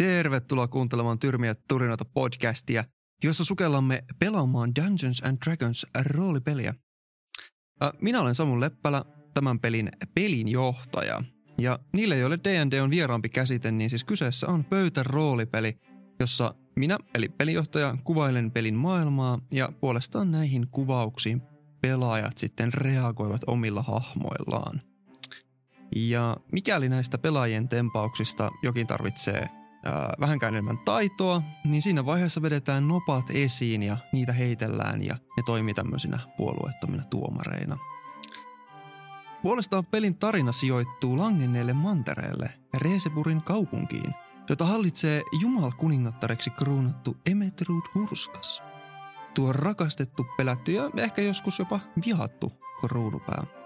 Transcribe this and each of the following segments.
Tervetuloa kuuntelemaan Tyrmiä turinoita podcastia, jossa sukellamme pelaamaan Dungeons and Dragons roolipeliä. Minä olen Samu Leppälä, tämän pelin pelinjohtaja. Ja niille, joille D&D on vieraampi käsite, niin siis kyseessä on pöytäroolipeli, jossa minä, eli pelinjohtaja, kuvailen pelin maailmaa ja puolestaan näihin kuvauksiin pelaajat sitten reagoivat omilla hahmoillaan. Ja mikäli näistä pelaajien tempauksista jokin tarvitsee ää, vähänkään enemmän taitoa, niin siinä vaiheessa vedetään nopat esiin ja niitä heitellään ja ne toimii tämmöisinä puolueettomina tuomareina. Puolestaan pelin tarina sijoittuu langenneelle mantereelle, Reeseburin kaupunkiin, jota hallitsee Jumal kuningattareksi kruunattu Emetrud Hurskas. Tuo rakastettu, pelätty ja ehkä joskus jopa vihattu kruunupää.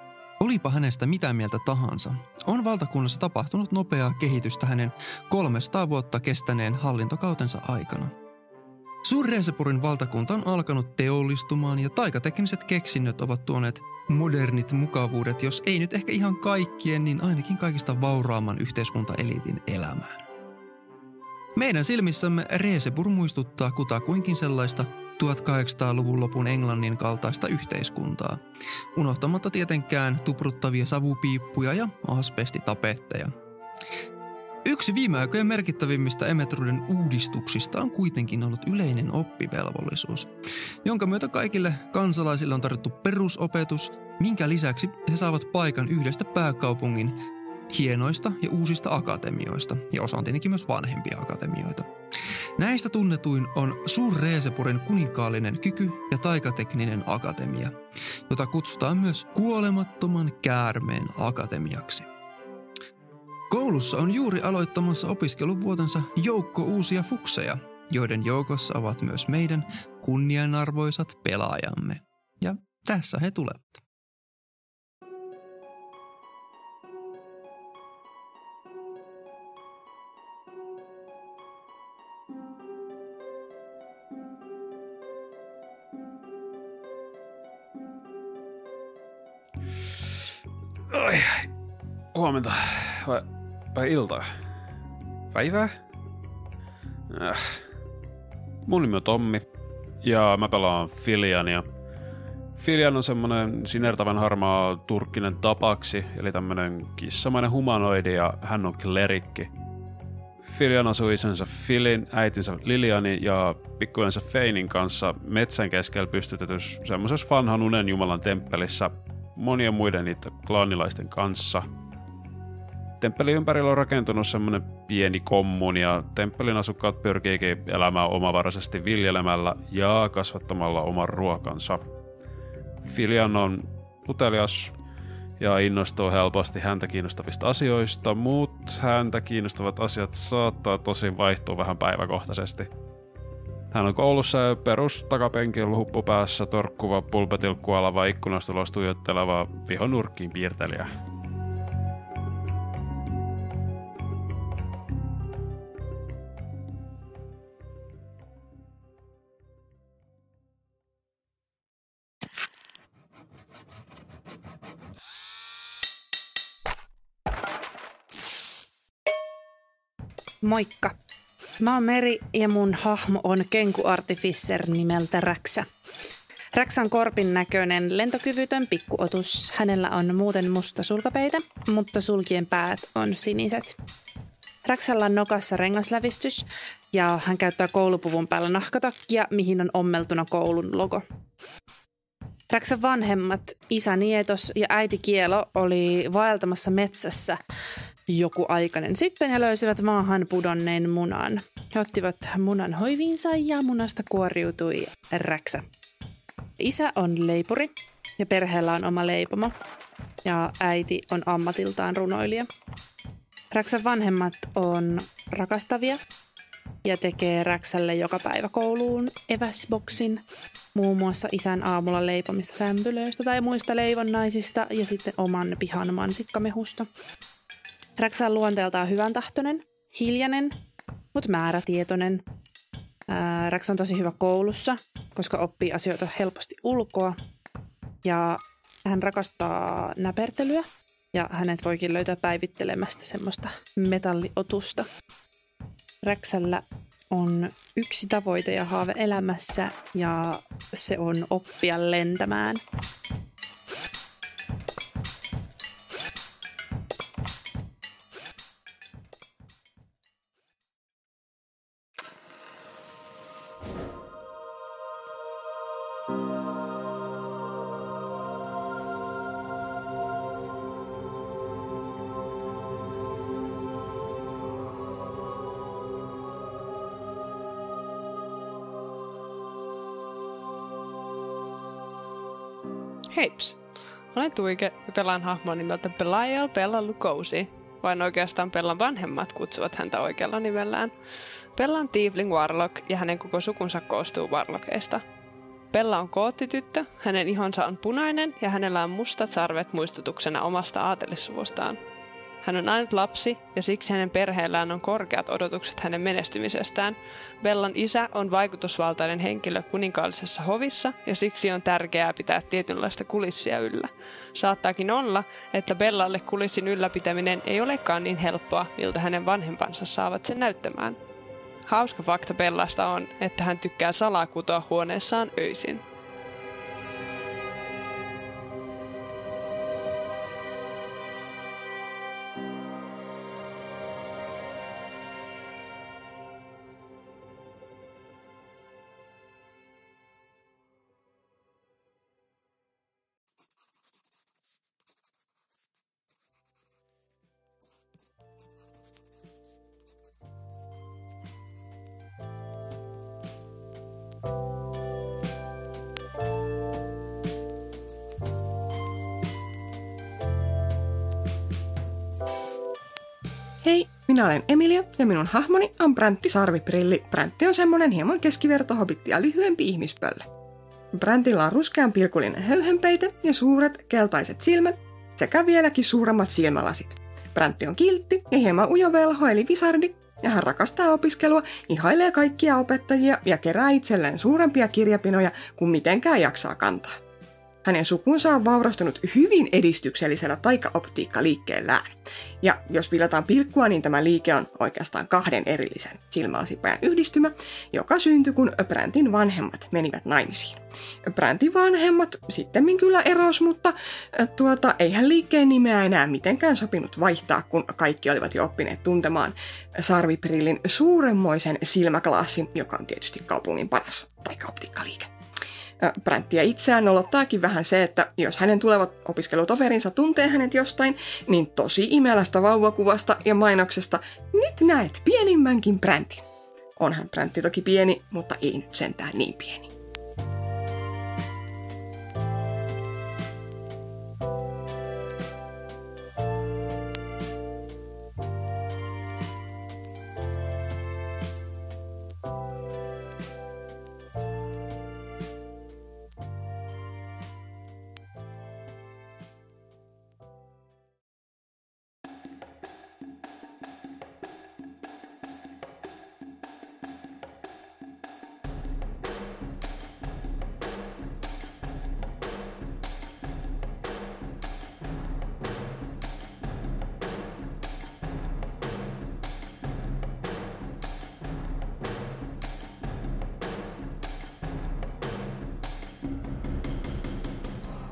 Olipa hänestä mitä mieltä tahansa, on valtakunnassa tapahtunut nopeaa kehitystä hänen 300 vuotta kestäneen hallintokautensa aikana. Suurreesepurin valtakunta on alkanut teollistumaan ja taikatekniset keksinnöt ovat tuoneet modernit mukavuudet, jos ei nyt ehkä ihan kaikkien, niin ainakin kaikista vauraamman yhteiskuntaeliitin elämään. Meidän silmissämme Reesepur muistuttaa kutakuinkin sellaista 1800-luvun lopun Englannin kaltaista yhteiskuntaa, unohtamatta tietenkään tupruttavia savupiippuja ja asbestitapetteja. Yksi viime aikojen merkittävimmistä Emetruden uudistuksista on kuitenkin ollut yleinen oppivelvollisuus, jonka myötä kaikille kansalaisille on tarjottu perusopetus, minkä lisäksi he saavat paikan yhdestä pääkaupungin hienoista ja uusista akatemioista, ja osa on tietenkin myös vanhempia akatemioita. Näistä tunnetuin on Sur-Reesepuren kuninkaallinen kyky- ja taikatekninen akatemia, jota kutsutaan myös kuolemattoman käärmeen akatemiaksi. Koulussa on juuri aloittamassa opiskeluvuotensa joukko uusia fukseja, joiden joukossa ovat myös meidän kunnianarvoisat pelaajamme. Ja tässä he tulevat. Ai. Huomenta. Vai, vai iltaa? Päivää? Äh. Mun nimi on Tommi. Ja mä pelaan Filiania. Filian on semmonen sinertävän harmaa turkkinen tapaksi, eli tämmönen kissamainen humanoidi ja hän on klerikki. Filian asuu isänsä Filin, äitinsä Liliani ja pikkujensa Feinin kanssa metsän keskellä pystytetyssä semmoisessa vanhan unen jumalan temppelissä monien muiden niiden klaanilaisten kanssa. Temppelin ympärillä on rakentunut semmoinen pieni kommun ja temppelin asukkaat pyrkiikin elämään omavaraisesti viljelemällä ja kasvattamalla oman ruokansa. Filian on utelias ja innostuu helposti häntä kiinnostavista asioista, mutta häntä kiinnostavat asiat saattaa tosi vaihtua vähän päiväkohtaisesti – hän on koulussa perus takapenkin huppu päässä torkkuva pulpetilkkualava ikkunasta ulos tuijotteleva vihonurkkiin piirtelijä. Moikka! Mä oon Meri ja mun hahmo on Kenku Artificer nimeltä Räksä. Räksän korpin näköinen lentokyvytön pikkuotus. Hänellä on muuten musta sulkapeitä, mutta sulkien päät on siniset. Räksällä on nokassa rengaslävistys ja hän käyttää koulupuvun päällä nahkatakkia, mihin on ommeltuna koulun logo. Räksän vanhemmat, isä Nietos ja äiti Kielo, oli vaeltamassa metsässä joku aikainen sitten ja löysivät maahan pudonneen munan. He ottivat munan hoiviinsa ja munasta kuoriutui räksä. Isä on leipuri ja perheellä on oma leipomo ja äiti on ammatiltaan runoilija. Räksän vanhemmat on rakastavia ja tekee Räksälle joka päivä kouluun eväsboksin, muun muassa isän aamulla leipomista sämpylöistä tai muista leivonnaisista ja sitten oman pihan mansikkamehusta. Räksä on luonteeltaan hyvän tahtoinen, hiljainen, mutta määrätietoinen. Räksä on tosi hyvä koulussa, koska oppii asioita helposti ulkoa. Ja hän rakastaa näpertelyä ja hänet voikin löytää päivittelemästä semmoista metalliotusta. Räksällä on yksi tavoite ja haave elämässä ja se on oppia lentämään. Heips! Olen Tuike ja pelaan hahmoa nimeltä Belial Bella Lugosi. Vain oikeastaan Pellan vanhemmat kutsuvat häntä oikealla nimellään. Pella on Tiefling Warlock ja hänen koko sukunsa koostuu Warlockeista. Pella on koottityttö, hänen ihonsa on punainen ja hänellä on mustat sarvet muistutuksena omasta aatelissuvustaan. Hän on ainut lapsi ja siksi hänen perheellään on korkeat odotukset hänen menestymisestään. Bellan isä on vaikutusvaltainen henkilö kuninkaallisessa hovissa ja siksi on tärkeää pitää tietynlaista kulissia yllä. Saattaakin olla, että Bellalle kulissin ylläpitäminen ei olekaan niin helppoa, miltä hänen vanhempansa saavat sen näyttämään. Hauska fakta Bellasta on, että hän tykkää salaa kutoa huoneessaan öisin. Minä olen Emilia ja minun hahmoni on Bräntti Sarviprilli. Bräntti on semmonen hieman keskiverto hobitti ja lyhyempi ihmispölle. Bräntillä on ruskean pilkullinen höyhenpeite ja suuret keltaiset silmät sekä vieläkin suuremmat silmälasit. Bräntti on kiltti ja hieman ujovelho eli visardi ja hän rakastaa opiskelua, ihailee kaikkia opettajia ja kerää itselleen suurempia kirjapinoja kuin mitenkään jaksaa kantaa. Hänen sukunsa on vaurastunut hyvin edistyksellisellä taikaoptiikkaliikkeellään. Ja jos vilataan pilkkua, niin tämä liike on oikeastaan kahden erillisen silmäasipäin yhdistymä, joka syntyi, kun Bräntin vanhemmat menivät naimisiin. Bräntin vanhemmat sitten kyllä eros, mutta tuota, eihän liikkeen nimeä enää mitenkään sopinut vaihtaa, kun kaikki olivat jo oppineet tuntemaan sarviprillin suuremmoisen silmäklassin, joka on tietysti kaupungin paras taikaoptiikkaliike. Bränttiä itseään nolottaakin vähän se, että jos hänen tulevat opiskelutoverinsa tuntee hänet jostain, niin tosi imelästä vauvakuvasta ja mainoksesta nyt näet pienimmänkin Bräntin. Onhan Bräntti toki pieni, mutta ei nyt sentään niin pieni.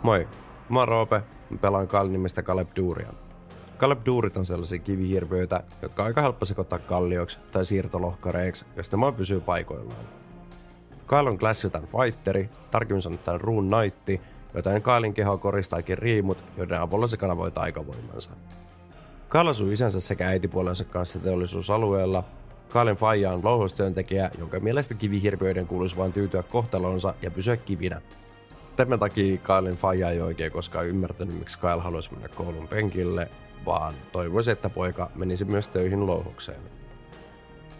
Moi, mä oon Roope, mä pelaan Kallin Caleb Durian. Caleb Durit on sellaisia kivihirviöitä, jotka on aika helppo sekoittaa kallioksi tai siirtolohkareiksi, josta maa pysyy paikoillaan. Kyle on Glassiltan fighteri, tarkemmin sanottuna Rune Knight, joten Kailin keho koristaakin riimut, joiden avulla se kanavoi taikavoimansa. Kyle asuu isänsä sekä äitipuolensa kanssa teollisuusalueella. Kailin faija on louhostyöntekijä, jonka mielestä kivihirviöiden kuuluisi vain tyytyä kohtalonsa ja pysyä kivinä, Tämän takia Kailin faija ei oikein koskaan ymmärtänyt, miksi Kyle haluaisi mennä koulun penkille, vaan toivoisi, että poika menisi myös töihin louhokseen.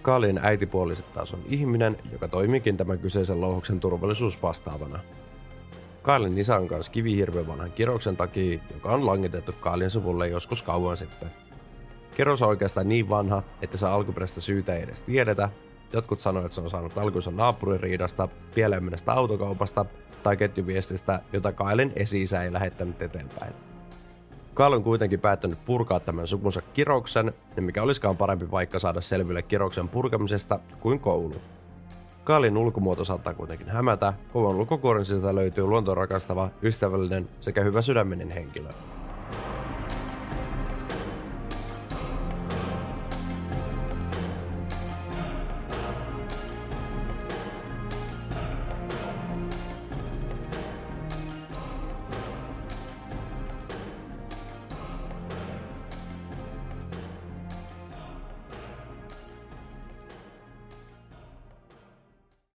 Kaalin äitipuoliset taas on ihminen, joka toimiikin tämän kyseisen louhoksen turvallisuusvastaavana. Kaalin isä on kanssa kivihirveän vanhan kiroksen takia, joka on langitettu Kaalin suvulle joskus kauan sitten. Keros on oikeastaan niin vanha, että se alkuperäistä syytä ei edes tiedetä. Jotkut sanoivat, että se on saanut alkunsa naapuririidasta, pieleen autokaupasta tai ketjuviestistä, jota Kailen esi ei lähettänyt eteenpäin. Kaal on kuitenkin päättänyt purkaa tämän sukunsa kirouksen, ja mikä olisikaan parempi paikka saada selville kirouksen purkamisesta kuin koulu. Kaalin ulkomuoto saattaa kuitenkin hämätä, kovan ulkokuoren sisältä löytyy luontoon rakastava, ystävällinen sekä hyvä sydäminen henkilö.